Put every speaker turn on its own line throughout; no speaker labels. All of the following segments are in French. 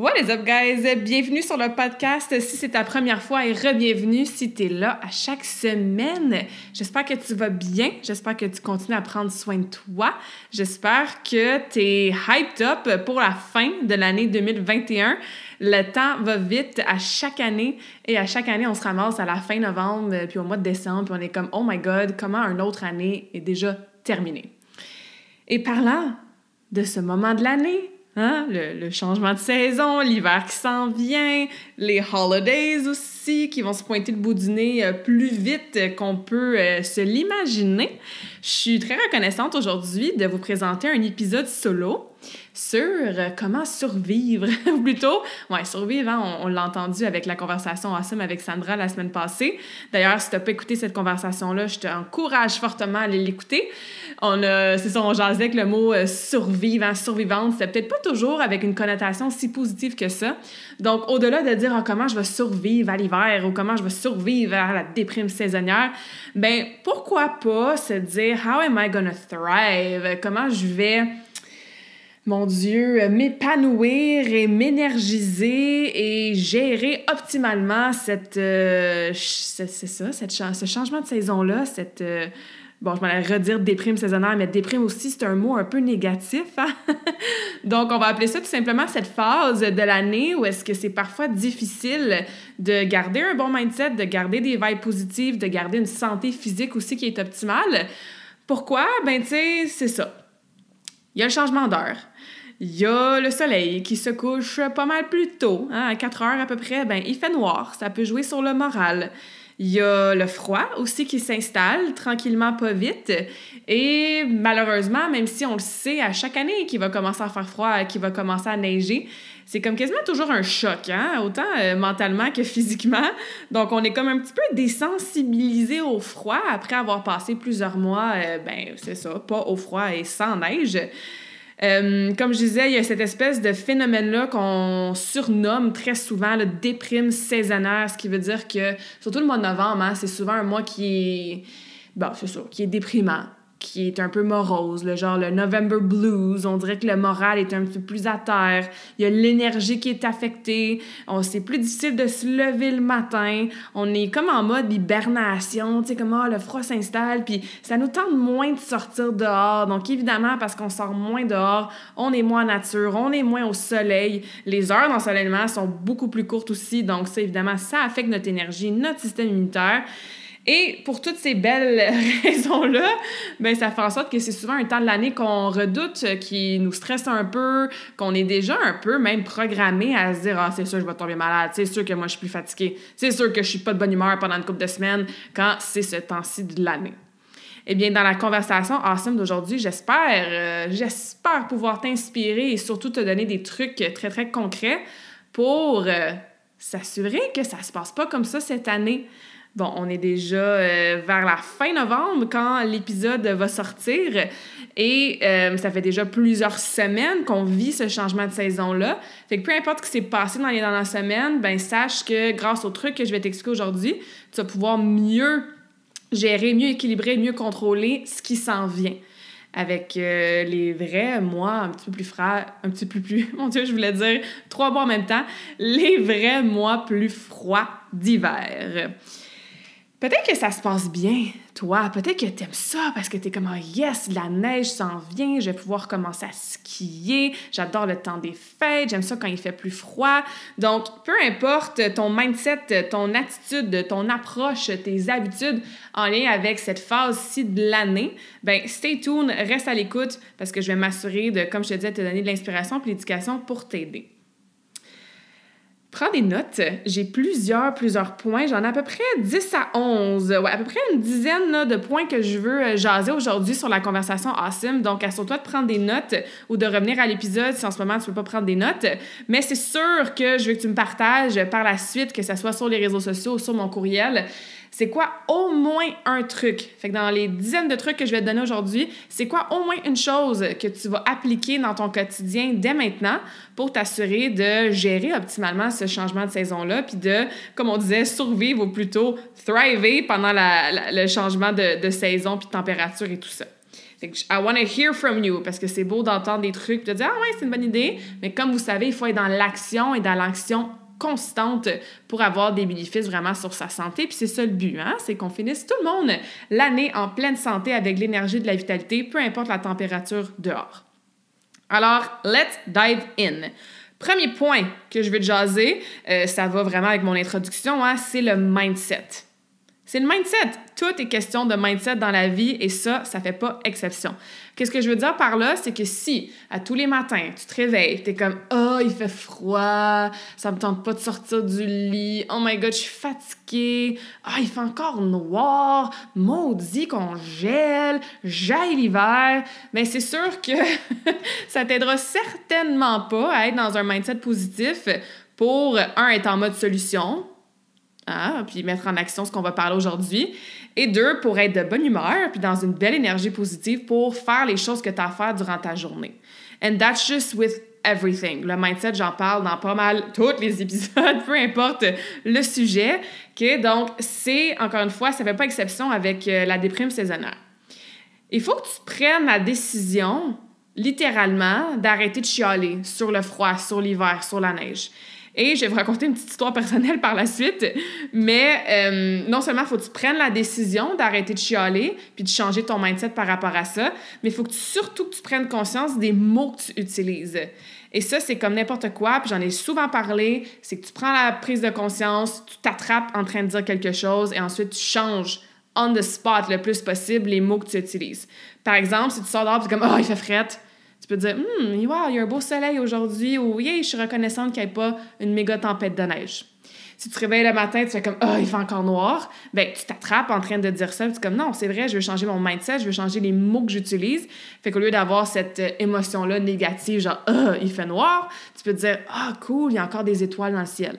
What is up, guys? Bienvenue sur le podcast. Si c'est ta première fois et re-bienvenue si tu es là à chaque semaine. J'espère que tu vas bien. J'espère que tu continues à prendre soin de toi. J'espère que tu es hyped up pour la fin de l'année 2021. Le temps va vite à chaque année et à chaque année, on se ramasse à la fin novembre puis au mois de décembre puis on est comme, oh my god, comment une autre année est déjà terminée. Et parlant de ce moment de l'année, Hein? Le, changement de saison, l'hiver qui s'en vient, les holidays aussi qui vont se pointer le bout du nez euh, plus vite qu'on peut euh, se l'imaginer. Je suis très reconnaissante aujourd'hui de vous présenter un épisode solo sur euh, comment survivre, ou plutôt, ouais, survivre, hein, on, l'a entendu avec la conversation awesome avec Sandra la semaine passée. D'ailleurs, si tu pas écouté cette conversation-là, je t'encourage fortement à aller l'écouter. On a, c'est ça, on jasait avec le mot euh, survivre, hein, survivante, c'était peut-être pas toujours avec une connotation si positive que ça. Donc, au-delà de dire ah, comment je vais survivre à l'hiver ou comment je vais survivre à la déprime saisonnière, ben pourquoi pas se dire how am I gonna thrive? Comment je vais mon Dieu, m'épanouir et m'énergiser et gérer optimalement cette, euh, c'est ça, cette, ce changement de saison-là, cette, euh, bon, je m'allais redire déprime saisonnière, mais déprime aussi, c'est un mot un peu négatif. Hein? Donc, on va appeler ça tout simplement cette phase de l'année où est-ce que c'est parfois difficile de garder un bon mindset, de garder des vibes positives, de garder une santé physique aussi qui est optimale. Pourquoi? Ben, tu sais, c'est ça. Il y a le changement d'heure. Il y a le soleil qui se couche pas mal plus tôt, hein, à 4 heures à peu près, ben, il fait noir, ça peut jouer sur le moral. Il y a le froid aussi qui s'installe tranquillement, pas vite. Et malheureusement, même si on le sait à chaque année qu'il va commencer à faire froid, qu'il va commencer à neiger, c'est comme quasiment toujours un choc, hein? autant euh, mentalement que physiquement. Donc, on est comme un petit peu désensibilisé au froid après avoir passé plusieurs mois, euh, ben, c'est ça, pas au froid et sans neige. Euh, comme je disais, il y a cette espèce de phénomène-là qu'on surnomme très souvent le déprime saisonnière, ce qui veut dire que, surtout le mois de novembre, hein, c'est souvent un mois qui est, c'est ça, qui est déprimant qui est un peu morose, le genre le November Blues. On dirait que le moral est un peu plus à terre. Il y a l'énergie qui est affectée. On c'est plus difficile de se lever le matin. On est comme en mode hibernation, tu sais comment le froid s'installe puis ça nous tente moins de sortir dehors. Donc évidemment parce qu'on sort moins dehors, on est moins en nature, on est moins au soleil. Les heures d'ensoleillement sont beaucoup plus courtes aussi. Donc ça évidemment ça affecte notre énergie, notre système immunitaire. Et pour toutes ces belles raisons-là, ben ça fait en sorte que c'est souvent un temps de l'année qu'on redoute, qui nous stresse un peu, qu'on est déjà un peu même programmé à se dire ah c'est sûr je vais tomber malade, c'est sûr que moi je suis plus fatiguée, c'est sûr que je suis pas de bonne humeur pendant une couple de semaines quand c'est ce temps-ci de l'année. Eh bien, dans la conversation awesome d'aujourd'hui, j'espère, euh, j'espère pouvoir t'inspirer et surtout te donner des trucs très, très concrets pour euh, s'assurer que ça se passe pas comme ça cette année. Bon, on est déjà euh, vers la fin novembre quand l'épisode va sortir et euh, ça fait déjà plusieurs semaines qu'on vit ce changement de saison-là. Fait que peu importe ce qui s'est passé dans les dernières semaines, ben sache que grâce au truc que je vais t'expliquer aujourd'hui, tu vas pouvoir mieux gérer, mieux équilibrer, mieux contrôler ce qui s'en vient avec euh, les vrais mois un petit peu plus froids, un petit peu plus, mon Dieu, je voulais dire trois mois en même temps, les vrais mois plus froids d'hiver. Peut-être que ça se passe bien, toi. Peut-être que tu aimes ça parce que tu es comme, oh yes, la neige s'en vient, je vais pouvoir commencer à skier. J'adore le temps des fêtes, j'aime ça quand il fait plus froid. Donc, peu importe ton mindset, ton attitude, ton approche, tes habitudes en lien avec cette phase-ci de l'année, ben stay tuned, reste à l'écoute parce que je vais m'assurer de, comme je te disais, te donner de l'inspiration et l'éducation pour t'aider. Prends des notes. J'ai plusieurs, plusieurs points. J'en ai à peu près 10 à 11. Ouais, à peu près une dizaine de points que je veux euh, jaser aujourd'hui sur la conversation Awesome. Donc, assure-toi de prendre des notes ou de revenir à l'épisode si en ce moment tu ne peux pas prendre des notes. Mais c'est sûr que je veux que tu me partages par la suite, que ce soit sur les réseaux sociaux ou sur mon courriel c'est quoi au moins un truc? Fait que dans les dizaines de trucs que je vais te donner aujourd'hui, c'est quoi au moins une chose que tu vas appliquer dans ton quotidien dès maintenant pour t'assurer de gérer optimalement ce changement de saison-là, puis de, comme on disait, survivre ou plutôt thriver pendant le changement de, de saison, puis de température et tout ça. Fait que I want to hear from you parce que c'est beau d'entendre des trucs, de dire ah ouais c'est une bonne idée, mais comme vous savez, il faut être dans l'action et dans l'action constante pour avoir des bénéfices vraiment sur sa santé. Puis c'est ça le but, hein? c'est qu'on finisse tout le monde l'année en pleine santé avec l'énergie de la vitalité, peu importe la température dehors. Alors, let's dive in. Premier point que je veux jaser, euh, ça va vraiment avec mon introduction, hein, c'est le mindset. C'est le mindset. Tout est question de mindset dans la vie et ça, ça fait pas exception. Qu'est-ce que je veux dire par là? C'est que si, à tous les matins, tu te réveilles, tu es comme « Oh, il fait froid, ça me tente pas de sortir du lit, oh my God, je suis fatiguée, ah, il fait encore noir, maudit qu'on gèle, j'aille l'hiver. » Mais c'est sûr que ça t'aidera certainement pas à être dans un mindset positif pour, un, être en mode solution, Hein, puis mettre en action ce qu'on va parler aujourd'hui. Et deux, pour être de bonne humeur, puis dans une belle énergie positive pour faire les choses que tu as à faire durant ta journée. And that's just with everything. Le mindset, j'en parle dans pas mal tous les épisodes, peu importe le sujet. Donc, c'est, encore une fois, ça ne fait pas exception avec euh, la déprime saisonnière. Il faut que tu prennes la décision, littéralement, d'arrêter de chialer sur le froid, sur l'hiver, sur la neige. Et je vais vous raconter une petite histoire personnelle par la suite. Mais euh, non seulement faut que tu prennes la décision d'arrêter de chialer puis de changer ton mindset par rapport à ça, mais il faut que surtout que tu prennes conscience des mots que tu utilises. Et ça, c'est comme n'importe quoi, puis j'en ai souvent parlé, c'est que tu prends la prise de conscience, tu t'attrapes en train de dire quelque chose et ensuite tu changes on the spot le plus possible les mots que tu utilises. Par exemple, si tu sors dehors, es comme « Oh, il fait frette », peux dire, hum, wow, il y a un beau soleil aujourd'hui, ou yeah, je suis reconnaissante qu'il n'y ait pas une méga tempête de neige. Si tu te réveilles le matin, tu fais comme, oh, il fait encore noir, ben, tu t'attrapes en train de dire ça, tu es comme, non, c'est vrai, je veux changer mon mindset, je veux changer les mots que j'utilise. Fait qu'au lieu d'avoir cette euh, émotion-là négative, genre, oh, il fait noir, tu peux te dire, ah, cool, il y a encore des étoiles dans le ciel.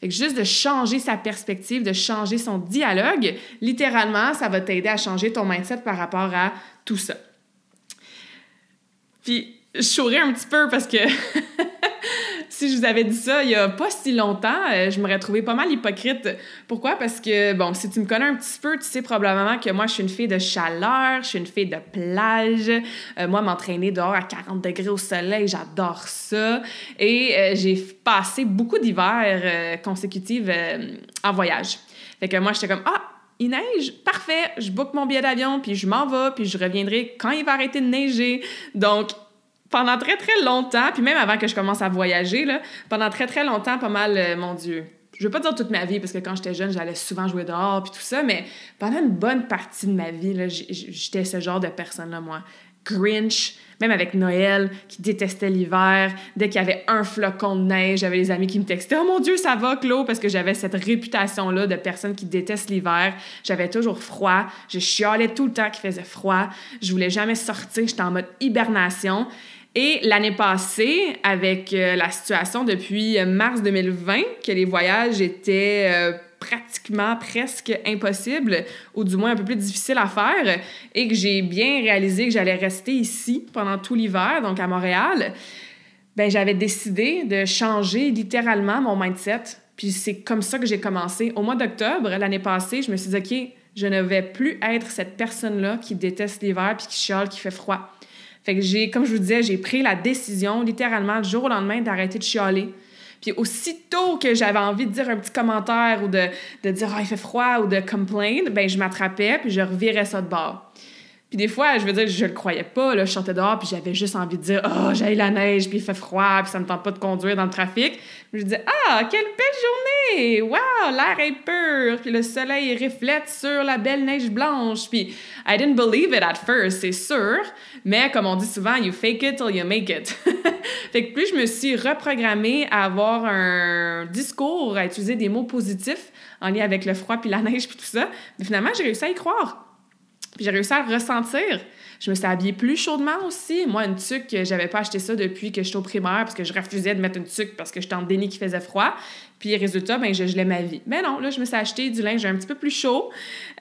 Fait que juste de changer sa perspective, de changer son dialogue, littéralement, ça va t'aider à changer ton mindset par rapport à tout ça. Puis je souris un petit peu parce que si je vous avais dit ça il y a pas si longtemps, euh, je m'aurais trouvé pas mal hypocrite. Pourquoi? Parce que, bon, si tu me connais un petit peu, tu sais probablement que moi, je suis une fille de chaleur, je suis une fille de plage. Euh, moi, m'entraîner dehors à 40 degrés au soleil, j'adore ça. Et euh, j'ai passé beaucoup d'hivers consécutifs en voyage. Fait que moi, j'étais comme, ah, il neige, parfait, je book mon billet d'avion, puis je m'en vais, puis je reviendrai quand il va arrêter de neiger. Donc, pendant très, très longtemps, puis même avant que je commence à voyager, là, pendant très, très longtemps, pas mal, euh, mon Dieu, je veux pas dire toute ma vie, parce que quand j'étais jeune, j'allais souvent jouer dehors, puis tout ça, mais pendant une bonne partie de ma vie, j'étais ce genre de personne-là, moi. Grinch, même avec Noël, qui détestait l'hiver. Dès qu'il y avait un flocon de neige, j'avais des amis qui me textaient Oh mon Dieu, ça va, Claude, parce que j'avais cette réputation-là de personne qui déteste l'hiver. J'avais toujours froid. Je chialais tout le temps qu'il faisait froid. Je voulais jamais sortir. J'étais en mode hibernation. Et l'année passée, avec euh, la situation depuis mars 2020, que les voyages étaient euh, pratiquement presque impossible, ou du moins un peu plus difficile à faire, et que j'ai bien réalisé que j'allais rester ici pendant tout l'hiver, donc à Montréal, ben j'avais décidé de changer littéralement mon mindset. Puis c'est comme ça que j'ai commencé. Au mois d'octobre, l'année passée, je me suis dit, OK, je ne vais plus être cette personne-là qui déteste l'hiver puis qui chiale, qui fait froid. Fait que j'ai, comme je vous disais, j'ai pris la décision, littéralement, du jour au lendemain, d'arrêter de chialer puis aussitôt que j'avais envie de dire un petit commentaire ou de, dire ah, il fait froid ou de complain, ben je m'attrapais puis je revirais ça de bord. Puis des fois, je veux dire, je le croyais pas, là, je sortais dehors, puis j'avais juste envie de dire « Oh, j'ai la neige, puis il fait froid, puis ça me tente pas de conduire dans le trafic. » Je disais « Ah, quelle belle journée! Wow, l'air est pur, puis le soleil reflète sur la belle neige blanche. » Puis I didn't believe it at first, c'est sûr, mais comme on dit souvent « You fake it till you make it. » fait que plus je me suis reprogrammée à avoir un discours, à utiliser des mots positifs en lien avec le froid puis la neige puis tout ça, mais finalement, j'ai réussi à y croire. Puis j'ai réussi à le ressentir. Je me suis habillée plus chaudement aussi. Moi, une tuque, j'avais pas acheté ça depuis que j'étais au primaire parce que je refusais de mettre une tuque parce que j'étais en déni qui faisait froid. Puis résultat, ben, je gelais ma vie. Mais non, là, je me suis acheté du linge un petit peu plus chaud.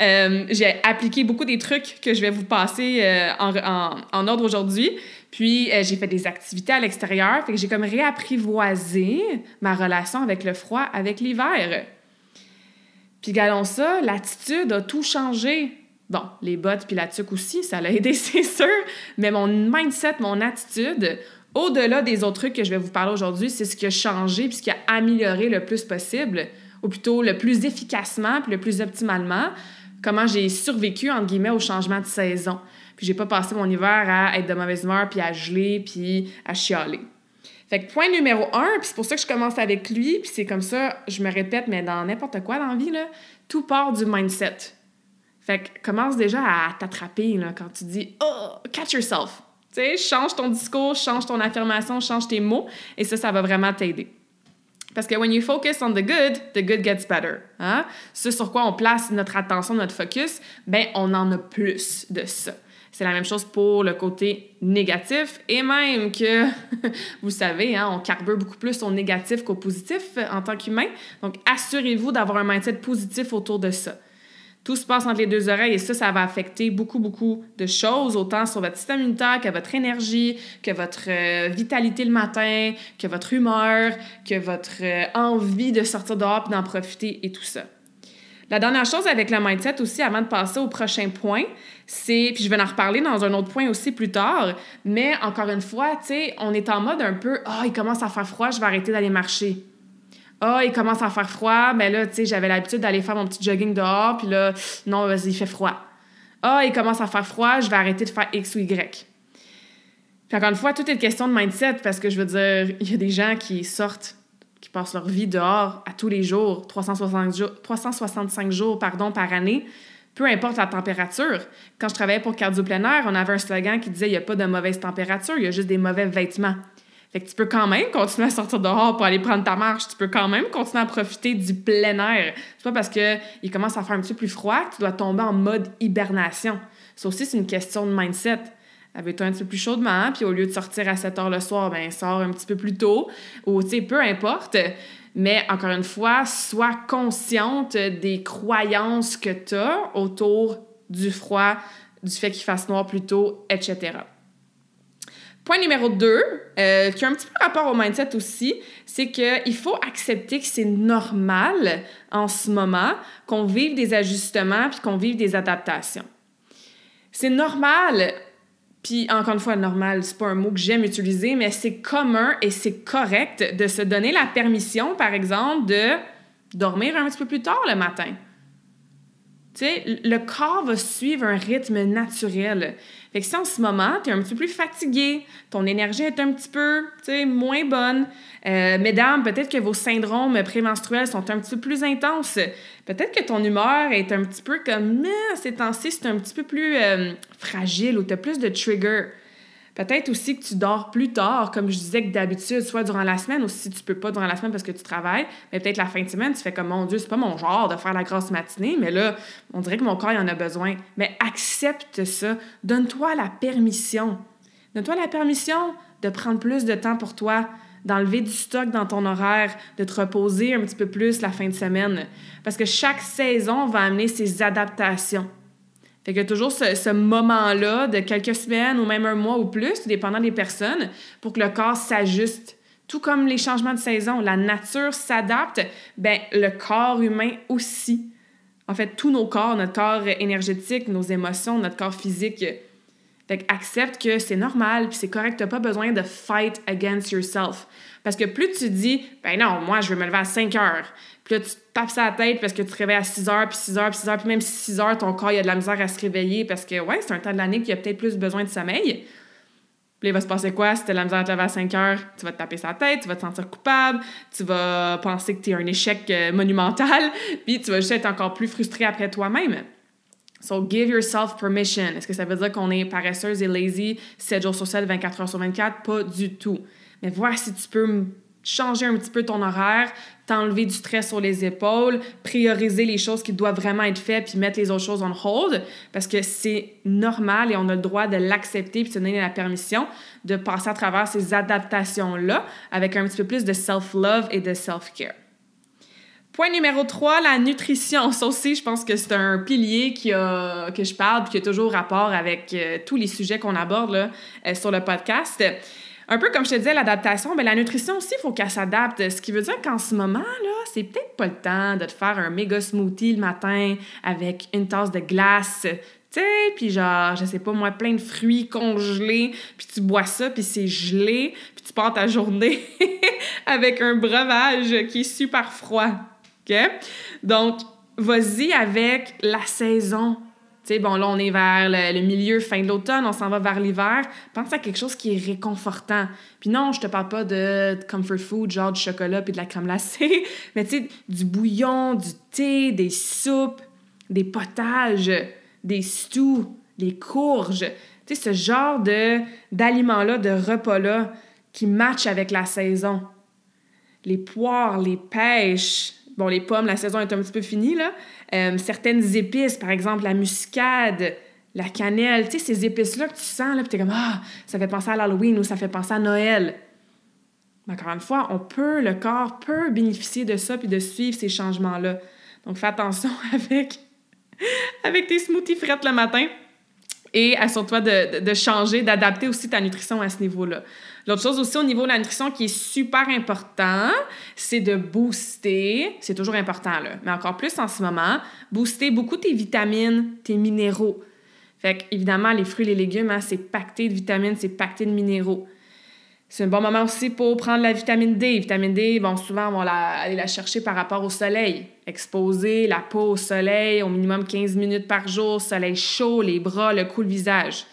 Euh, j'ai appliqué beaucoup des trucs que je vais vous passer euh, en, ordre aujourd'hui. Puis euh, j'ai fait des activités à l'extérieur. Fait que j'ai comme réapprivoisé ma relation avec le froid, avec l'hiver. Puis galons ça, l'attitude a tout changé. Bon, les bottes puis la tuque aussi, ça l'a aidé, c'est sûr. Mais mon mindset, mon attitude, au-delà des autres trucs que je vais vous parler aujourd'hui, c'est ce qui a changé puis ce qui a amélioré le plus possible, ou plutôt le plus efficacement puis le plus optimalement, comment j'ai survécu, entre guillemets, au changement de saison. Puis j'ai pas passé mon hiver à être de mauvaise humeur puis à geler puis à chialer. Fait que point numéro un, puis c'est pour ça que je commence avec lui, puis c'est comme ça, je me répète, mais dans n'importe quoi dans la vie, là, tout part du mindset. Fait que commence déjà à t'attraper quand tu dis Oh, catch yourself. Tu sais, change ton discours, change ton affirmation, change tes mots, et ça, ça va vraiment t'aider. Parce que when you focus on the good, the good gets better. Hein? Ce sur quoi on place notre attention, notre focus, ben on en a plus de ça. C'est la même chose pour le côté négatif et même que, vous savez, hein, on carbure beaucoup plus au négatif qu'au positif en tant qu'humain. Donc, assurez-vous d'avoir un mindset positif autour de ça. Tout se passe entre les deux oreilles et ça, ça va affecter beaucoup, beaucoup de choses, autant sur votre système immunitaire que votre énergie, que votre euh, vitalité le matin, que votre humeur, que votre euh, envie de sortir dehors d'en profiter et tout ça. La dernière chose avec le mindset aussi, avant de passer au prochain point, c'est, puis je vais en reparler dans un autre point aussi plus tard, mais encore une fois, tu sais, on est en mode un peu, ah, il commence à faire froid, je vais arrêter d'aller marcher. Ah, il commence à faire froid, mais là, tu sais, j'avais l'habitude d'aller faire mon petit jogging dehors, puis là, non, vas-y, il fait froid. Ah, il commence à faire froid, je vais arrêter de faire X ou Y. Puis encore une fois, tout est question de mindset, parce que je veux dire, il y a des gens qui sortent, qui passent leur vie dehors à tous les jours, 365 jours, 365 jours pardon, par année, peu importe la température. Quand je travaillais pour Cardio Plein on avait un slogan qui disait il n'y a pas de mauvaise température, il y a juste des mauvais vêtements. Fait que tu peux quand même continuer à sortir dehors pour aller prendre ta marche. Tu peux quand même continuer à profiter du plein air. C'est pas parce qu'il commence à faire un petit peu plus froid que tu dois tomber en mode hibernation. Ça aussi, c'est une question de mindset. Avec toi un petit peu plus chaudement, puis au lieu de sortir à 7 heures le soir, ben sors un petit peu plus tôt. Ou, tu sais, peu importe. Mais encore une fois, sois consciente des croyances que tu as autour du froid, du fait qu'il fasse noir plus tôt, etc. Point numéro 2, euh, qui a un petit peu rapport au mindset aussi, c'est qu'il faut accepter que c'est normal en ce moment qu'on vive des ajustements puis qu'on vive des adaptations. C'est normal, puis encore une fois, normal, c'est pas un mot que j'aime utiliser, mais c'est commun et c'est correct de se donner la permission, par exemple, de dormir un petit peu plus tard le matin. Tu le corps va suivre un rythme naturel. Fait que si en ce moment, tu es un petit peu plus fatigué, ton énergie est un petit peu, moins bonne, euh, mesdames, peut-être que vos syndromes prémenstruels sont un petit peu plus intenses. Peut-être que ton humeur est un petit peu comme, mais ces temps-ci, c'est un petit peu plus euh, fragile ou tu as plus de triggers. Peut-être aussi que tu dors plus tard, comme je disais que d'habitude, soit durant la semaine ou si tu peux pas durant la semaine parce que tu travailles, mais peut-être la fin de semaine, tu fais comme mon Dieu, c'est pas mon genre de faire la grosse matinée, mais là, on dirait que mon corps il en a besoin. Mais accepte ça. Donne-toi la permission. Donne-toi la permission de prendre plus de temps pour toi, d'enlever du stock dans ton horaire, de te reposer un petit peu plus la fin de semaine. Parce que chaque saison va amener ses adaptations. Fait que toujours ce, moment-là de quelques semaines ou même un mois ou plus, dépendant des personnes, pour que le corps s'ajuste. Tout comme les changements de saison, la nature s'adapte, ben le corps humain aussi. En fait, tous nos corps, notre corps énergétique, nos émotions, notre corps physique. Fait accepte que c'est normal, puis c'est correct, t'as pas besoin de fight against yourself. Parce que plus tu dis, ben non, moi, je veux me lever à 5 heures, puis tu tapes ça la tête parce que tu te réveilles à 6 heures, puis 6 heures, puis 6 heures, puis même 6 heures, ton corps, il a de la misère à se réveiller parce que, ouais, c'est un temps de l'année qu'il a peut-être plus besoin de sommeil. Puis il va se passer quoi? Si tu as de la misère à te lever à 5 heures, tu vas te taper sa tête, tu vas te sentir coupable, tu vas penser que tu es un échec euh, monumental, puis tu vas juste être encore plus frustré après toi-même. So, give yourself permission. Est-ce que ça veut dire qu'on est paresseuse et lazy 7 jours sur 7, 24 heures sur 24? Pas du tout. Mais voir si tu peux changer un petit peu ton horaire, t'enlever du stress sur les épaules, prioriser les choses qui doivent vraiment être faites, puis mettre les autres choses on hold, parce que c'est normal et on a le droit de l'accepter puis de donner la permission de passer à travers ces adaptations-là avec un petit peu plus de self-love et de self-care. Point numéro 3, la nutrition. Ça aussi, je pense que c'est un pilier qui a, que je parle puis qui a toujours rapport avec euh, tous les sujets qu'on aborde là, euh, sur le podcast. Un peu comme je te disais, l'adaptation, mais ben, la nutrition aussi, il faut qu'elle s'adapte. Ce qui veut dire qu'en ce moment, là, c'est peut-être pas le temps de te faire un méga smoothie le matin avec une tasse de glace, tu sais, puis genre, je sais pas moi, plein de fruits congelés, puis tu bois ça, puis c'est gelé, puis tu pars ta journée avec un breuvage qui est super froid. Donc, vas-y avec la saison. Sais, bon, là, on est vers le, milieu, fin de l'automne, on s'en va vers l'hiver. Pense à quelque chose qui est réconfortant. Puis non, je te parle pas de comfort food, genre du chocolat puis de la crème glacée, mais tu sais, du bouillon, du thé, des soupes, des potages, des stews, des courges. Tu sais, ce genre d'aliments-là, de repas-là qui matchent avec la saison. Les poires, les pêches, Bon, les pommes, la saison est un petit peu finie, là. Euh, certaines épices, par exemple la muscade, la cannelle, tu sais, ces épices-là que tu sens, là, puis t'es comme, ah, ça fait penser à l'Halloween ou ça fait penser à Noël. Encore une fois, on peut, le corps peut bénéficier de ça puis de suivre ces changements-là. Donc, fais attention avec, avec tes smoothies frettes le matin et assure-toi de, de, changer, d'adapter aussi ta nutrition à ce niveau-là. L'autre chose aussi au niveau de la nutrition qui est super important, c'est de booster, c'est toujours important là, mais encore plus en ce moment, booster beaucoup tes vitamines, tes minéraux. Fait évidemment, les fruits les légumes, hein, c'est pacté de vitamines, c'est pacté de minéraux. C'est un bon moment aussi pour prendre la vitamine D. Vitamine D, bon, souvent, on va aller la chercher par rapport au soleil. Exposer la peau au soleil au minimum 15 minutes par jour, soleil chaud, les bras, le cou, le visage.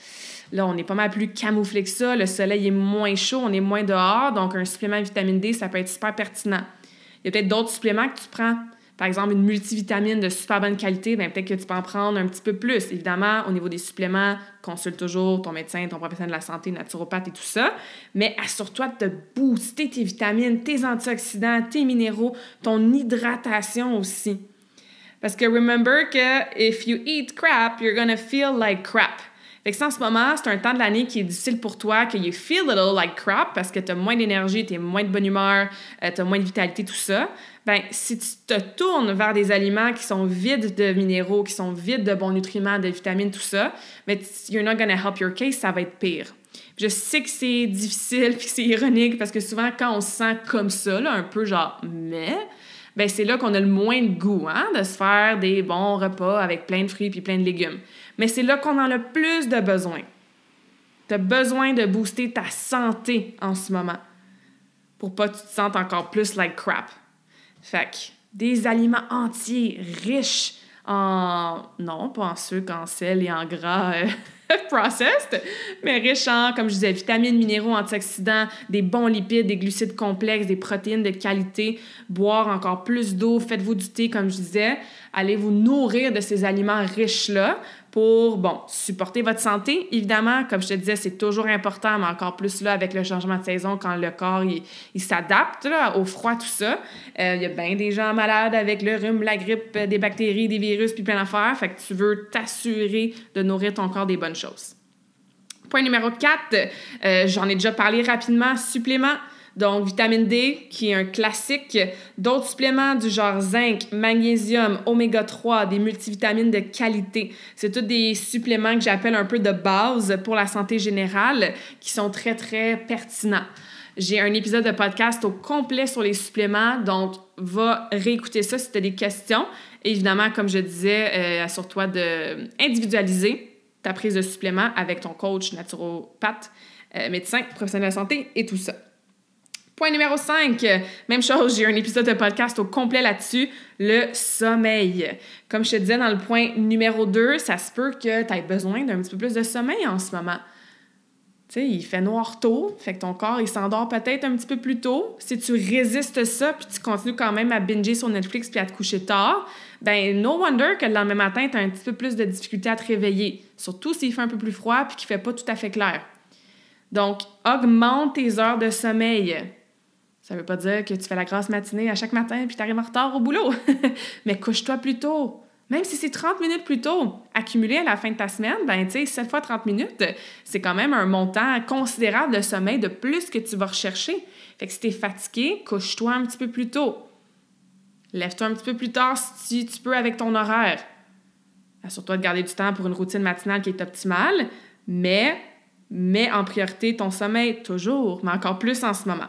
Là, on est pas mal plus camouflé que ça. Le soleil est moins chaud, on est moins dehors. Donc, un supplément de vitamine D, ça peut être super pertinent. Il y a peut-être d'autres suppléments que tu prends. Par exemple, une multivitamine de super bonne qualité, bien, peut-être que tu peux en prendre un petit peu plus. Évidemment, au niveau des suppléments, consulte toujours ton médecin, ton professionnel de la santé, naturopathe et tout ça. Mais assure-toi de booster tes vitamines, tes antioxydants, tes minéraux, ton hydratation aussi. Parce que remember que if you eat crap, you're gonna feel like crap. Fait que si en ce moment, c'est un temps de l'année qui est difficile pour toi, que you feel a little like crap parce que tu as moins d'énergie, tu es moins de bonne humeur, euh, tu as moins de vitalité, tout ça, ben si tu te tournes vers des aliments qui sont vides de minéraux, qui sont vides de bons nutriments, de vitamines, tout ça, mais ben, you're not gonna help your case, ça va être pire. Je sais que c'est difficile puis c'est ironique parce que souvent quand on se sent comme ça, là, un peu genre mais ben c'est là qu'on a le moins de goût hein, de se faire des bons repas avec plein de fruits puis plein de légumes. Mais c'est là qu'on en a plus de besoin. Tu as besoin de booster ta santé en ce moment pour pas que tu te sentes encore plus like crap. Fait que des aliments entiers, riches en... Non, pas en sucre, en sel et en gras euh, processed, mais riches en, comme je disais, vitamines, minéraux, antioxydants, des bons lipides, des glucides complexes, des protéines de qualité, boire encore plus d'eau, faites-vous du thé, comme je disais, allez vous nourrir de ces aliments riches-là pour, bon, supporter votre santé. Évidemment, comme je te disais, c'est toujours important, mais encore plus là avec le changement de saison, quand le corps, il, s'adapte au froid, tout ça. Euh, il y a bien des gens malades avec le rhume, la grippe, des bactéries, des virus, puis plein d'affaires. Fait que tu veux t'assurer de nourrir ton corps des bonnes choses. Point numéro 4, euh, j'en ai déjà parlé rapidement, supplément donc, vitamine D, qui est un classique. D'autres suppléments du genre zinc, magnésium, oméga 3, des multivitamines de qualité. C'est tous des suppléments que j'appelle un peu de base pour la santé générale qui sont très, très pertinents. J'ai un épisode de podcast au complet sur les suppléments, donc va réécouter ça si tu as des questions. évidemment, comme je disais, euh, assure-toi d'individualiser ta prise de suppléments avec ton coach, naturopathe, euh, médecin, professionnel de la santé et tout ça. Point numéro 5, même chose, j'ai un épisode de podcast au complet là-dessus, le sommeil. Comme je te disais dans le point numéro 2, ça se peut que tu aies besoin d'un petit peu plus de sommeil en ce moment. Tu sais, il fait noir tôt, fait que ton corps, il s'endort peut-être un petit peu plus tôt. Si tu résistes ça, puis tu continues quand même à binger sur Netflix puis à te coucher tard, ben no wonder que le lendemain matin, tu as un petit peu plus de difficulté à te réveiller. Surtout s'il fait un peu plus froid puis qu'il fait pas tout à fait clair. Donc, augmente tes heures de sommeil. Ça veut pas dire que tu fais la grasse matinée à chaque matin puis tu arrives en retard au boulot. Mais couche-toi plus tôt. Même si c'est 30 minutes plus tôt, accumulé à la fin de ta semaine, ben tu sais, 7 fois 30 minutes, c'est quand même un montant considérable de sommeil de plus que tu vas rechercher. Fait que si tu es fatigué, couche-toi un petit peu plus tôt. Lève-toi un petit peu plus tard si tu peux avec ton horaire. Assure-toi de garder du temps pour une routine matinale qui est optimale, mais mets en priorité ton sommeil toujours, mais encore plus en ce moment.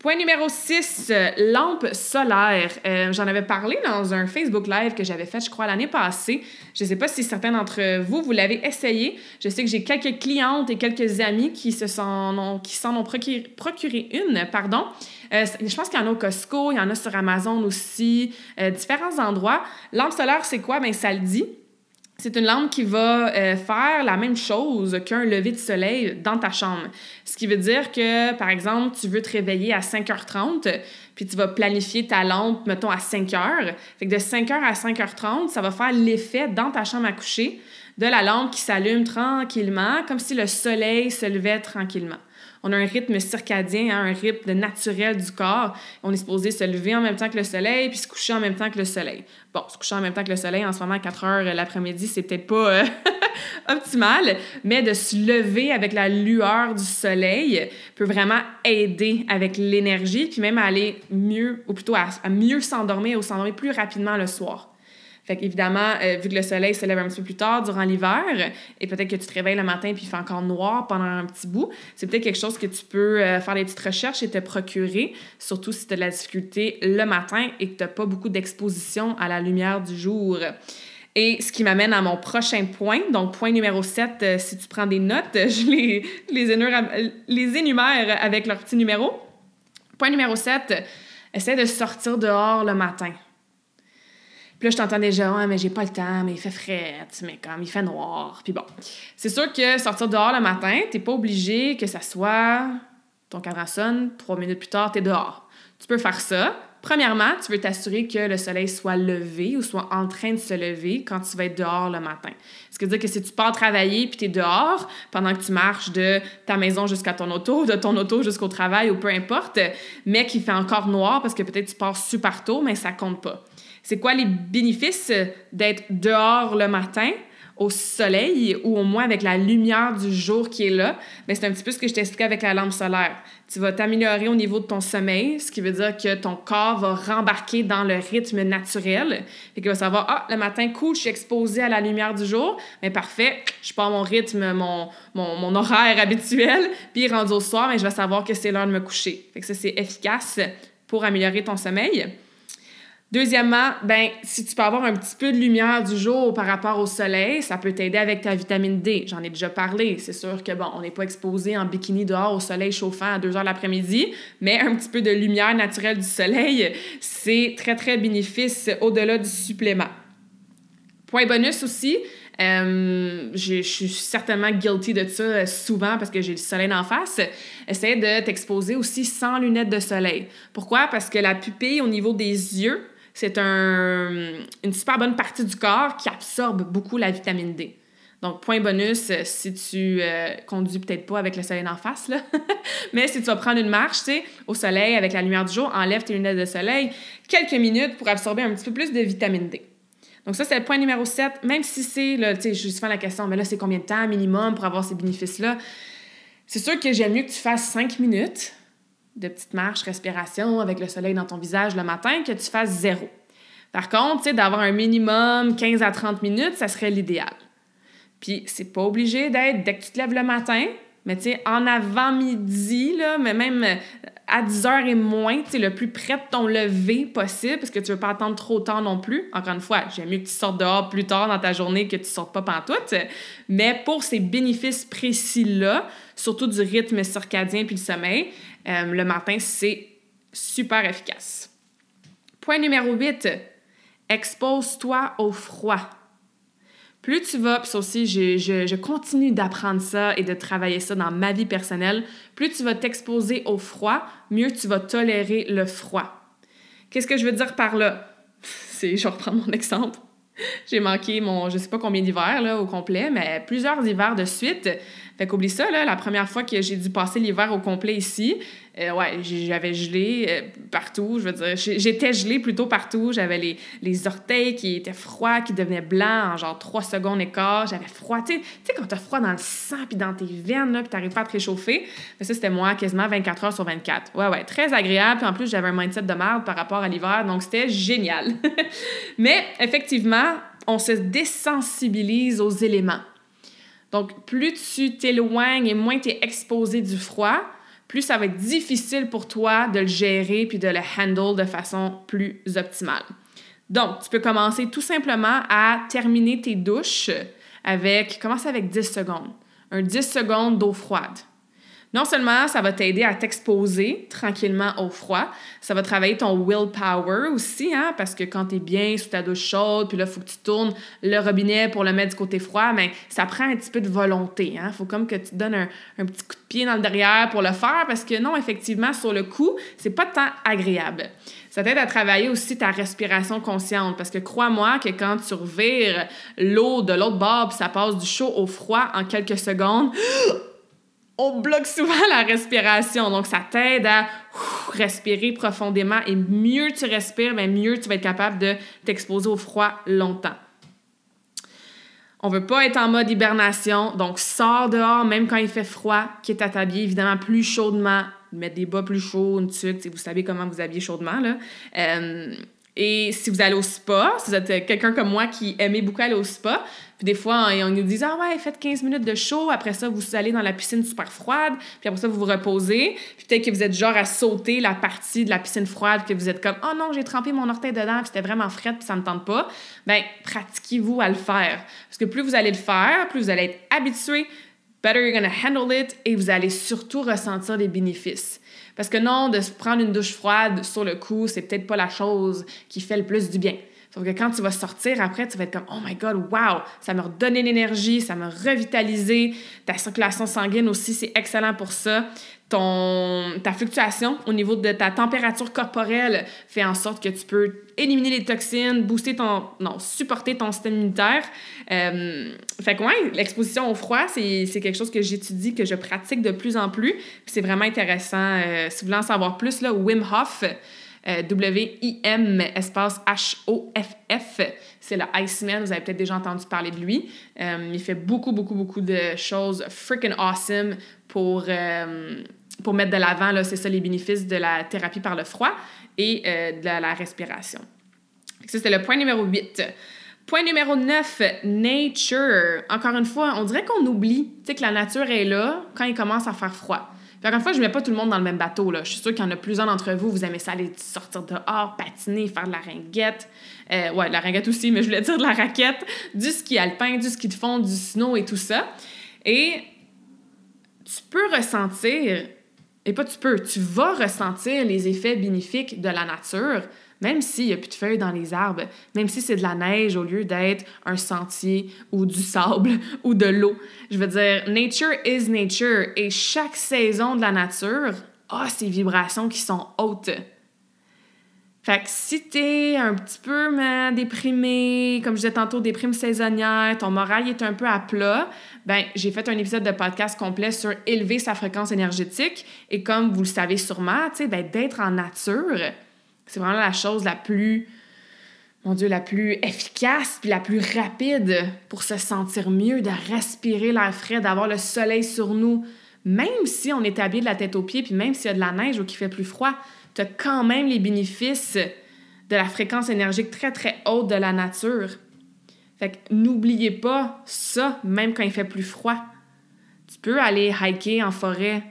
Point numéro 6, euh, lampe solaire. Euh, j'en avais parlé dans un Facebook Live que j'avais fait, je crois, l'année passée. Je ne sais pas si certains d'entre vous, vous l'avez essayé. Je sais que j'ai quelques clientes et quelques amis qui se sont, ont, qui s'en ont procuré, une. pardon. Euh, je pense qu'il y en a au Costco, il y en a sur Amazon aussi, différents endroits. Lampe solaire, c'est quoi? Bien, ça le dit. C'est une lampe qui va euh, faire la même chose qu'un lever de soleil dans ta chambre. Ce qui veut dire que, par exemple, tu veux te réveiller à 5h30, puis tu vas planifier ta lampe, mettons, à 5h. Fait que de 5h à 5h30, ça va faire l'effet dans ta chambre à coucher de la lampe qui s'allume tranquillement, comme si le soleil se levait tranquillement. On a un rythme circadien, hein, un rythme naturel du corps. On est supposé se lever en même temps que le soleil puis se coucher en même temps que le soleil. Bon, se coucher en même temps que le soleil en ce moment à 4 heures l'après-midi, c'est peut-être pas euh, optimal, mais de se lever avec la lueur du soleil peut vraiment aider avec l'énergie puis même à aller mieux, ou plutôt à mieux s'endormir ou s'endormir plus rapidement le soir. Fait qu'évidemment, euh, vu que le soleil se lève un petit peu plus tard durant l'hiver, et peut-être que tu te réveilles le matin puis il fait encore noir pendant un petit bout, c'est peut-être quelque chose que tu peux euh, faire des petites recherches et te procurer, surtout si tu as de la difficulté le matin et que tu n'as pas beaucoup d'exposition à la lumière du jour. Et ce qui m'amène à mon prochain point, donc point numéro 7, euh, si tu prends des notes, je les, les, énumère, les énumère avec leur petit numéro. Point numéro 7, essaie de sortir dehors le matin. Puis là, je t'entends déjà, ah, mais j'ai pas le temps, mais il fait frais, mais comme il fait noir. Puis bon, c'est sûr que sortir dehors le matin, t'es pas obligé que ça soit ton cadran sonne, trois minutes plus tard, t'es dehors. Tu peux faire ça. Premièrement, tu veux t'assurer que le soleil soit levé ou soit en train de se lever quand tu vas être dehors le matin. Ce qui veut dire que si tu pars travailler puis tu dehors pendant que tu marches de ta maison jusqu'à ton auto, de ton auto jusqu'au travail ou peu importe, mais qu'il fait encore noir parce que peut-être tu pars super tôt, mais ça compte pas. C'est quoi les bénéfices d'être dehors le matin au soleil ou au moins avec la lumière du jour qui est là? Bien, c'est un petit peu ce que je t'expliquais avec la lampe solaire. Tu vas t'améliorer au niveau de ton sommeil, ce qui veut dire que ton corps va rembarquer dans le rythme naturel. et qu'il va savoir, ah, le matin, cool, je suis exposé à la lumière du jour. Mais parfait, je pars mon rythme, mon, mon, mon horaire habituel. Puis rendu au soir, mais je vais savoir que c'est l'heure de me coucher. Fait que ça, c'est efficace pour améliorer ton sommeil. Deuxièmement, ben, si tu peux avoir un petit peu de lumière du jour par rapport au soleil, ça peut t'aider avec ta vitamine D. J'en ai déjà parlé. C'est sûr que, bon, on n'est pas exposé en bikini dehors au soleil chauffant à 2 heures l'après-midi, mais un petit peu de lumière naturelle du soleil, c'est très, très bénéfice au-delà du supplément. Point bonus aussi, euh, je suis certainement guilty de ça euh, souvent parce que j'ai le soleil en face. Essaye de t'exposer aussi sans lunettes de soleil. Pourquoi? Parce que la pupille au niveau des yeux, c'est une super bonne partie du corps qui absorbe beaucoup la vitamine D. Donc, point bonus, euh, si tu euh, conduis peut-être pas avec le soleil en face, là, mais si tu vas prendre une marche, tu sais, au soleil, avec la lumière du jour, enlève tes lunettes de soleil quelques minutes pour absorber un petit peu plus de vitamine D. Donc, ça, c'est le point numéro 7. Même si c'est, tu je suis la question, mais là, c'est combien de temps minimum pour avoir ces bénéfices-là? C'est sûr que j'aime mieux que tu fasses 5 minutes de petites marches, respiration avec le soleil dans ton visage le matin que tu fasses zéro. Par contre, d'avoir un minimum 15 à 30 minutes, ça serait l'idéal. Puis, c'est pas obligé d'être dès que tu te lèves le matin, mais tu sais, en avant-midi, mais même à 10 heures et moins, tu le plus près de ton lever possible, parce que tu veux pas attendre trop tard non plus. Encore une fois, j'aime mieux que tu sortes dehors plus tard dans ta journée que tu sortes pas pantoute. Mais pour ces bénéfices précis-là, surtout du rythme circadien puis le sommeil, euh, le matin, c'est super efficace. Point numéro 8, expose-toi au froid. plus tu vas, puis aussi, je, continue d'apprendre ça et de travailler ça dans ma vie personnelle, plus tu vas t'exposer au froid, mieux tu vas tolérer le froid. Qu'est-ce que je veux dire par là? C'est, je vais reprendre mon exemple. J'ai manqué mon, je sais pas combien d'hivers là, au complet, mais plusieurs hivers de suite. Fait qu'oublie ça, là, la première fois que j'ai dû passer l'hiver au complet ici, euh, ouais, j'avais gelé euh, partout. Je veux dire, j'étais gelée plutôt partout. J'avais les, les, orteils qui étaient froids, qui devenaient blancs en genre trois secondes et quart. J'avais froid. Tu sais, quand t'as froid dans le sang puis dans tes veines, là, puis t'arrives pas à te réchauffer. Mais ça, c'était moi quasiment 24 heures sur 24. Ouais, ouais, très agréable. Puis en plus, j'avais un mindset de merde par rapport à l'hiver. Donc, c'était génial. Mais effectivement, on se désensibilise aux éléments. Donc, plus tu t'éloignes et moins tu es exposé du froid, plus ça va être difficile pour toi de le gérer puis de le handle de façon plus optimale. Donc, tu peux commencer tout simplement à terminer tes douches avec, commence avec 10 secondes. Un 10 secondes d'eau froide. Non seulement ça va t'aider à t'exposer tranquillement au froid, ça va travailler ton willpower aussi, hein, parce que quand tu es bien sous ta douche chaude, puis là, il faut que tu tournes le robinet pour le mettre du côté froid, mais ça prend un petit peu de volonté. Il hein. faut comme que tu donnes un, un, petit coup de pied dans le derrière pour le faire, parce que non, effectivement, sur le coup, c'est pas tant agréable. Ça t'aide à travailler aussi ta respiration consciente, parce que crois-moi que quand tu revires l'eau de l'autre bord, ça passe du chaud au froid en quelques secondes, on bloque souvent la respiration. Donc, ça t'aide à respirer profondément et mieux tu respires, bien, mieux tu vas être capable de t'exposer au froid longtemps. On veut pas être en mode hibernation, donc sors dehors même quand il fait froid, quitte à t'habiller évidemment plus chaudement, mettre des bas plus chauds, une tuque, vous savez comment vous habillez chaudement. Là. Euh, et si vous allez au spa, si vous êtes quelqu'un comme moi qui aimait beaucoup aller au spa, puis des fois, on nous dit Ah ouais, faites 15 minutes de chaud, après ça, vous allez dans la piscine super froide, puis après ça, vous vous reposez. Puis peut-être que vous êtes genre à sauter la partie de la piscine froide, que vous êtes comme Oh non, j'ai trempé mon orteil dedans, puis c'était vraiment frais, puis ça me tente pas. Bien, pratiquez-vous à le faire. Parce que plus vous allez le faire, plus vous allez être habitué, better you're gonna handle it, et vous allez surtout ressentir les bénéfices. Parce que non, de se prendre une douche froide sur le coup, c'est peut-être pas la chose qui fait le plus du bien. Sauf que quand tu vas sortir après, tu vas être comme Oh my God, wow, ça m'a redonné l'énergie, ça m'a revitalisé. Ta circulation sanguine aussi, c'est excellent pour ça ton, ta fluctuation au niveau de ta température corporelle fait en sorte que tu peux éliminer les toxines, booster ton... non, supporter ton système immunitaire. Euh, fait que ouais, l'exposition au froid, c'est quelque chose que j'étudie, que je pratique de plus en plus. c'est vraiment intéressant. Euh, si vous voulez en savoir plus, là, Wim Hof, euh, W-I-M espace H-O-F-F. C'est le Iceman. Vous avez peut-être déjà entendu parler de lui. il fait beaucoup, beaucoup, beaucoup de choses freaking awesome pour pour mettre de l'avant, c'est ça les bénéfices de la thérapie par le froid et euh, de la, respiration. Ça, c'était le point numéro 8. Point numéro 9, nature. Encore une fois, on dirait qu'on oublie que la nature est là quand il commence à faire froid. Puis encore une fois, je mets pas tout le monde dans le même bateau. Là. Je suis sûre qu'il y en a plusieurs d'entre vous, vous aimez ça aller sortir dehors, patiner, faire de la ringuette. Euh, ouais, la ringuette aussi, mais je voulais dire de la raquette, du ski alpin, du ski de fond, du snow et tout ça. Et tu peux ressentir et pas tu peux, tu vas ressentir les effets bénéfiques de la nature, même s'il n'y a plus de feuilles dans les arbres, même si c'est de la neige au lieu d'être un sentier ou du sable ou de l'eau. Je veux dire, nature is nature et chaque saison de la nature a ses vibrations qui sont hautes. Fait que si t'es un petit peu déprimé, comme je disais tantôt, déprime saisonnière, ton moral est un peu à plat, ben j'ai fait un épisode de podcast complet sur élever sa fréquence énergétique. Et comme vous le savez sûrement, tu sais, ben, d'être en nature, c'est vraiment la chose la plus, mon Dieu, la plus efficace puis la plus rapide pour se sentir mieux, de respirer l'air frais, d'avoir le soleil sur nous, même si on est habillé de la tête aux pieds, puis même s'il y a de la neige ou qu'il fait plus froid tu as quand même les bénéfices de la fréquence énergique très, très haute de la nature. Fait que n'oubliez pas ça, même quand il fait plus froid. Tu peux aller hiker en forêt,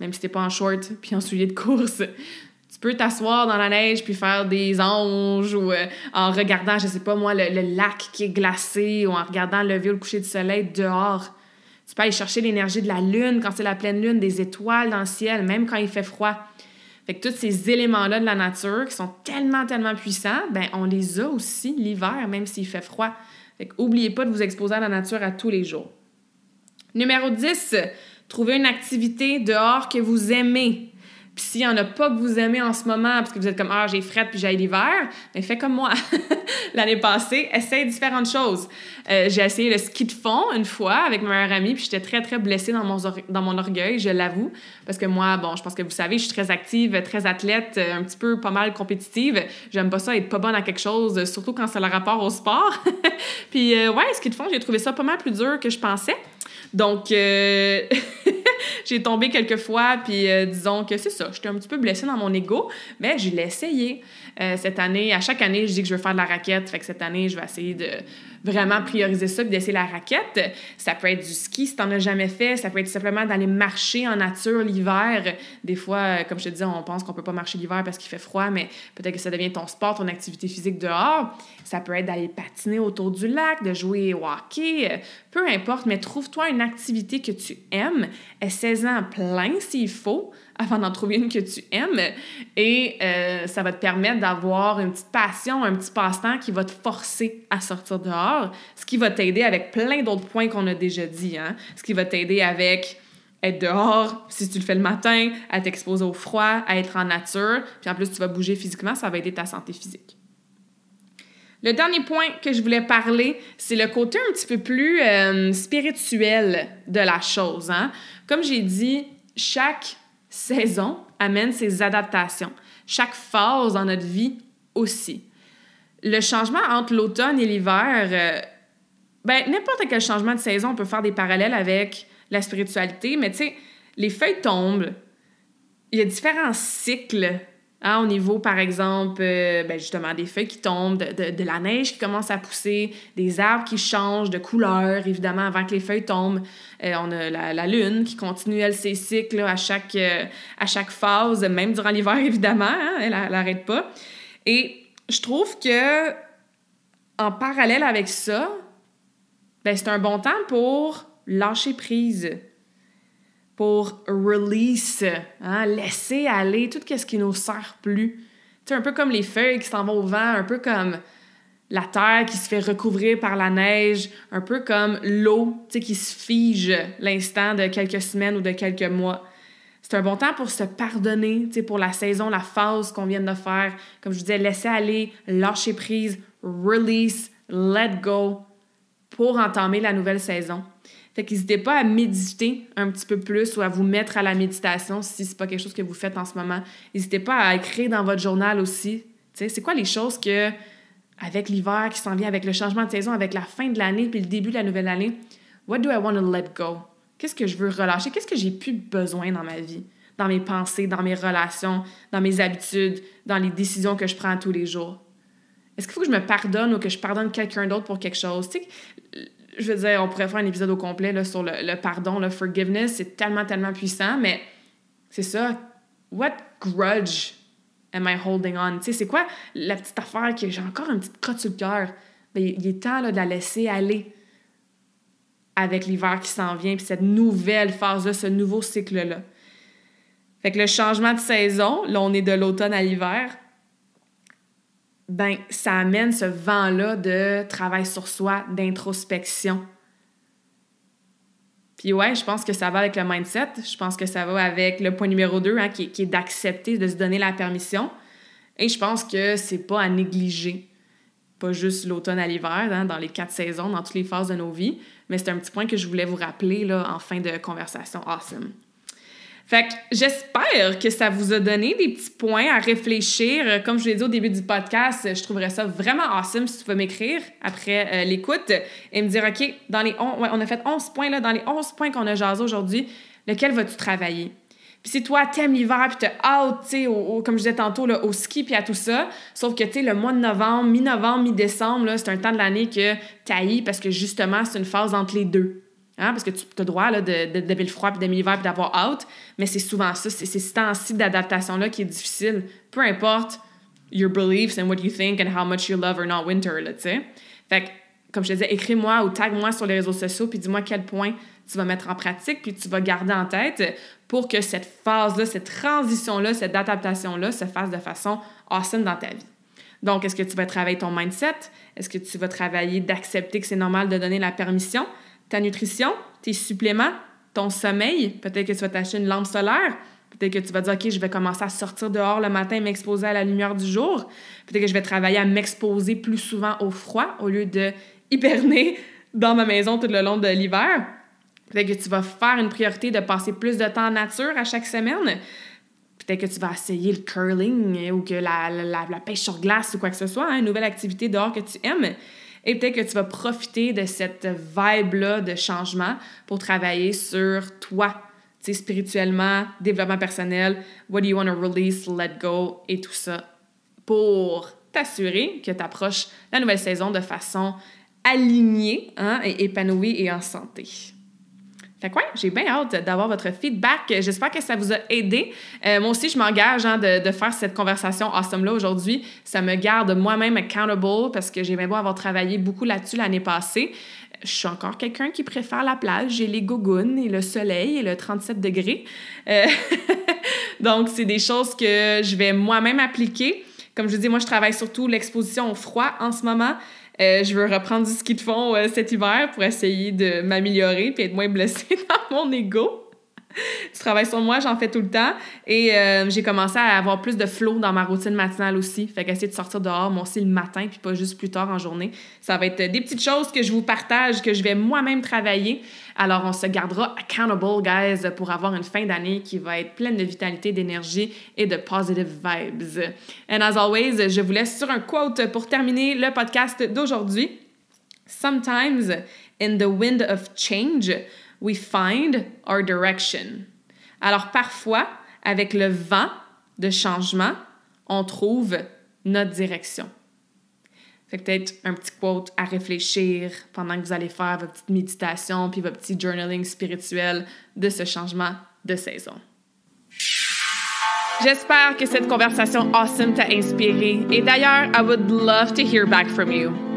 même si t'es pas en short puis en souliers de course. Peux t'asseoir dans la neige puis faire des anges ou euh, en regardant, je sais pas moi, le, lac qui est glacé ou en regardant le ou le coucher du soleil dehors. Tu peux aller chercher l'énergie de la lune quand c'est la pleine lune, des étoiles dans le ciel, même quand il fait froid. Fait que tous ces éléments-là de la nature qui sont tellement, tellement puissants, ben on les a aussi l'hiver, même s'il fait froid. Fait oubliez pas de vous exposer à la nature à tous les jours. Numéro 10, trouvez une activité dehors que vous aimez. Puis s'il n'y en a pas que vous aimez en ce moment, parce que vous êtes comme Ah, j'ai fret puis j'ai l'hiver, mais fais comme moi. L'année passée, essaye différentes choses. Euh, j'ai essayé le ski de fond une fois avec ma meilleure amie, puis j'étais très, très blessée dans mon, dans mon orgueil, je l'avoue. Parce que moi, bon, je pense que vous savez, je suis très active, très athlète, euh, un petit peu pas mal compétitive. J'aime pas ça être pas bonne à quelque chose, surtout quand c'est le rapport au sport. puis euh, ouais, ski de fond, j'ai trouvé ça pas mal plus dur que je pensais. Donc, euh, j'ai tombé quelques fois, puis euh, disons que c'est ça. J'étais un petit peu blessée dans mon ego, mais je l'ai essayé. Euh, cette année, à chaque année, je dis que je veux faire de la raquette. Fait que cette année, je vais essayer de vraiment prioriser ça puis d'essayer la raquette. Ça peut être du ski si t'en as jamais fait. Ça peut être simplement d'aller marcher en nature l'hiver. Des fois, comme je te dis, on pense qu'on peut pas marcher l'hiver parce qu'il fait froid, mais peut-être que ça devient ton sport, ton activité physique dehors. Ça peut être d'aller patiner autour du lac, de jouer au hockey, peu importe, mais trouve-toi une activité que tu aimes, essaie-en plein s'il faut avant d'en trouver une que tu aimes. Et euh, ça va te permettre d'avoir une petite passion, un petit passe-temps qui va te forcer à sortir dehors, ce qui va t'aider avec plein d'autres points qu'on a déjà dit. Hein? Ce qui va t'aider avec être dehors, si tu le fais le matin, à t'exposer au froid, à être en nature, puis en plus tu vas bouger physiquement, ça va aider ta santé physique. Le dernier point que je voulais parler, c'est le côté un petit peu plus euh, spirituel de la chose. Hein? Comme j'ai dit, chaque saison amène ses adaptations. Chaque phase dans notre vie aussi. Le changement entre l'automne et l'hiver, euh, ben, n'importe quel changement de saison, on peut faire des parallèles avec la spiritualité, mais tu sais, les feuilles tombent, il y a différents cycles Hein, au niveau, par exemple, euh, ben justement, des feuilles qui tombent, de, la neige qui commence à pousser, des arbres qui changent de couleur, évidemment, avant que les feuilles tombent. Euh, on a la, lune qui continue, ses cycles à, chaque, euh, à chaque phase, même durant l'hiver, évidemment, hein, elle n'arrête pas. Et je trouve que, en parallèle avec ça, ben, c'est un bon temps pour lâcher prise pour release, hein, laisser aller tout ce qui nous sert plus. C'est un peu comme les feuilles qui s'en vont au vent, un peu comme la terre qui se fait recouvrir par la neige, un peu comme l'eau qui se fige l'instant de quelques semaines ou de quelques mois. C'est un bon temps pour se pardonner, pour la saison, la phase qu'on vient de faire. Comme je disais, laisser aller, lâcher prise, release, let go pour entamer la nouvelle saison. Fait qu'hésitez pas à méditer un petit peu plus ou à vous mettre à la méditation si c'est pas quelque chose que vous faites en ce moment. N'hésitez pas à écrire dans votre journal aussi. C'est quoi les choses que, avec l'hiver qui s'en vient, avec le changement de saison, avec la fin de l'année puis le début de la nouvelle année, what do I want to let go? Qu'est-ce que je veux relâcher? Qu'est-ce que j'ai plus besoin dans ma vie? Dans mes pensées, dans mes relations, dans mes habitudes, dans les décisions que je prends tous les jours? Est-ce qu'il faut que je me pardonne ou que je pardonne quelqu'un d'autre pour quelque chose? Tu sais, je veux dire, on pourrait faire un épisode au complet là, sur le, pardon, le forgiveness. C'est tellement, tellement puissant, mais c'est ça. What grudge am I holding on? Tu sais, c'est quoi la petite affaire que j'ai encore une petite crotte sur le cœur? Ben, il est temps là, de la laisser aller avec l'hiver qui s'en vient, puis cette nouvelle phase-là, ce nouveau cycle-là. Fait que le changement de saison, là, on est de l'automne à l'hiver, ben ça amène ce vent-là de travail sur soi, d'introspection. Puis ouais, je pense que ça va avec le mindset. Je pense que ça va avec le point numéro 2, hein, qui, est d'accepter, de se donner la permission. Et je pense que c'est pas à négliger. Pas juste l'automne à l'hiver, hein, dans les quatre saisons, dans toutes les phases de nos vies. Mais c'est un petit point que je voulais vous rappeler là, en fin de conversation. Awesome. Fait que j'espère que ça vous a donné des petits points à réfléchir. Comme je l'ai dit au début du podcast, je trouverais ça vraiment awesome si tu peux m'écrire après euh, l'écoute et me dire, OK, dans les on a fait 11 points, dans les 11 points qu'on a jasé aujourd'hui, lequel vas-tu travailler? Puis si toi, t'aimes l'hiver, puis t'as hâte, tu comme je disais tantôt, là, au ski, puis à tout ça, sauf que, tu sais, le mois de novembre, mi-novembre, mi-décembre, c'est un temps de l'année que t'haïs parce que, justement, c'est une phase entre les deux. Hein, parce que tu as le droit là, de, de, le froid puis d'aimer d'avoir hâte, mais c'est souvent ça, c'est ce temps-ci d'adaptation-là qui est difficile. Peu importe your beliefs and what you think and how much you love or not winter, tu sais. Fait que, comme je te disais, écris-moi ou tag-moi sur les réseaux sociaux puis dis-moi quel point tu vas mettre en pratique puis tu vas garder en tête pour que cette phase-là, cette transition-là, cette adaptation-là se fasse de façon awesome dans ta vie. Donc, est-ce que tu vas travailler ton mindset? Est-ce que tu vas travailler d'accepter que c'est normal de donner la permission? Ta nutrition, tes suppléments, ton sommeil, peut-être que tu vas t'acheter une lampe solaire, peut-être que tu vas dire, OK, je vais commencer à sortir dehors le matin m'exposer à la lumière du jour, peut-être que je vais travailler à m'exposer plus souvent au froid au lieu de hiberner dans ma maison tout le long de l'hiver. Peut-être que tu vas faire une priorité de passer plus de temps en nature à chaque semaine. Peut-être que tu vas essayer le curling ou que la, la, pêche sur glace ou quoi que ce soit, hein, une nouvelle activité dehors que tu aimes. Et peut-être que tu vas profiter de cette vibe-là de changement pour travailler sur toi, tu sais, spirituellement, développement personnel, what do you want to release, let go et tout ça pour t'assurer que tu approches la nouvelle saison de façon alignée hein, et épanouie et en santé. Fait j'ai bien hâte d'avoir votre feedback. J'espère que ça vous a aidé. Euh, moi aussi, je m'engage hein, de, faire cette conversation awesome-là aujourd'hui. Ça me garde moi-même accountable parce que j'ai bien beau avoir travaillé beaucoup là-dessus l'année passée. Je suis encore quelqu'un qui préfère la plage. J'ai les gougounes et le soleil et le 37 degrés. Euh, donc, c'est des choses que je vais moi-même appliquer. Comme je dis, moi, je travaille surtout l'exposition au froid en ce moment. Euh, je veux reprendre du ski de fond euh, cet hiver pour essayer de m'améliorer et être moins blessée dans mon ego. Je travaille sur moi, j'en fais tout le temps. Et euh, j'ai commencé à avoir plus de flow dans ma routine matinale aussi. Fait qu'essayer de sortir dehors, moi aussi, le matin, puis pas juste plus tard en journée. Ça va être des petites choses que je vous partage, que je vais moi-même travailler. Alors, on se gardera accountable, guys, pour avoir une fin d'année qui va être pleine de vitalité, d'énergie et de positive vibes. And as always, je vous laisse sur un quote pour terminer le podcast d'aujourd'hui. Sometimes, in the wind of change, we find our direction. Alors, parfois, avec le vent de changement, on trouve notre direction peut-être un petit quote à réfléchir pendant que vous allez faire votre petite méditation puis votre petit journaling spirituel de ce changement de saison. J'espère que cette conversation awesome t'a inspiré. Et d'ailleurs, I would love to hear back from you.